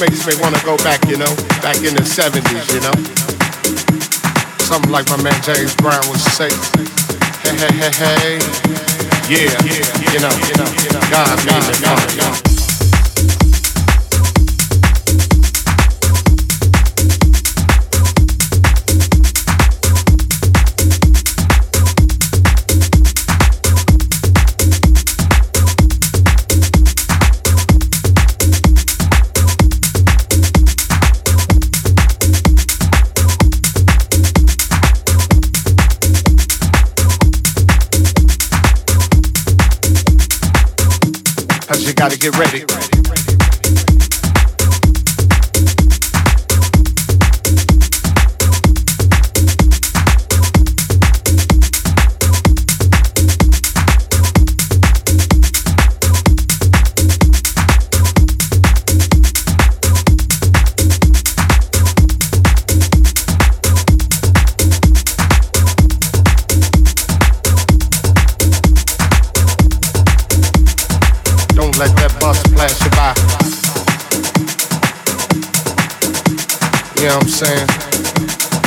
makes me wanna go back, you know, back in the 70s, you know. Something like my man James Brown would say, hey, hey, hey, hey, yeah, you know, you know, God, God, God, God. gotta get ready.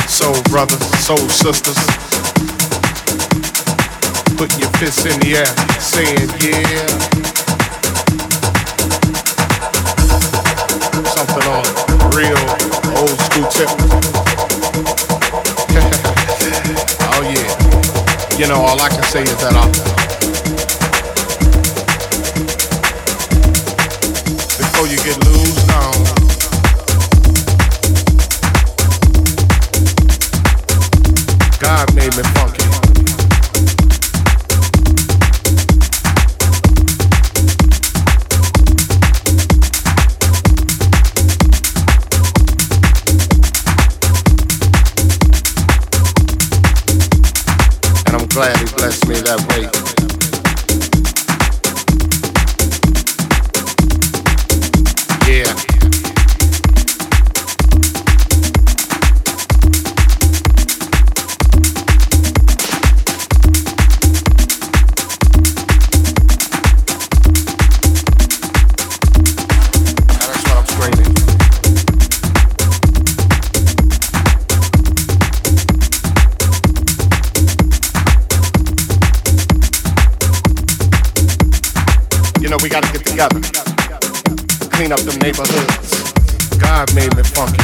Soul brothers, soul sisters. Putting your fists in the air, saying yeah. Something on real old school tip. oh yeah. You know, all I can say is that I neighborhoods. God made me funky.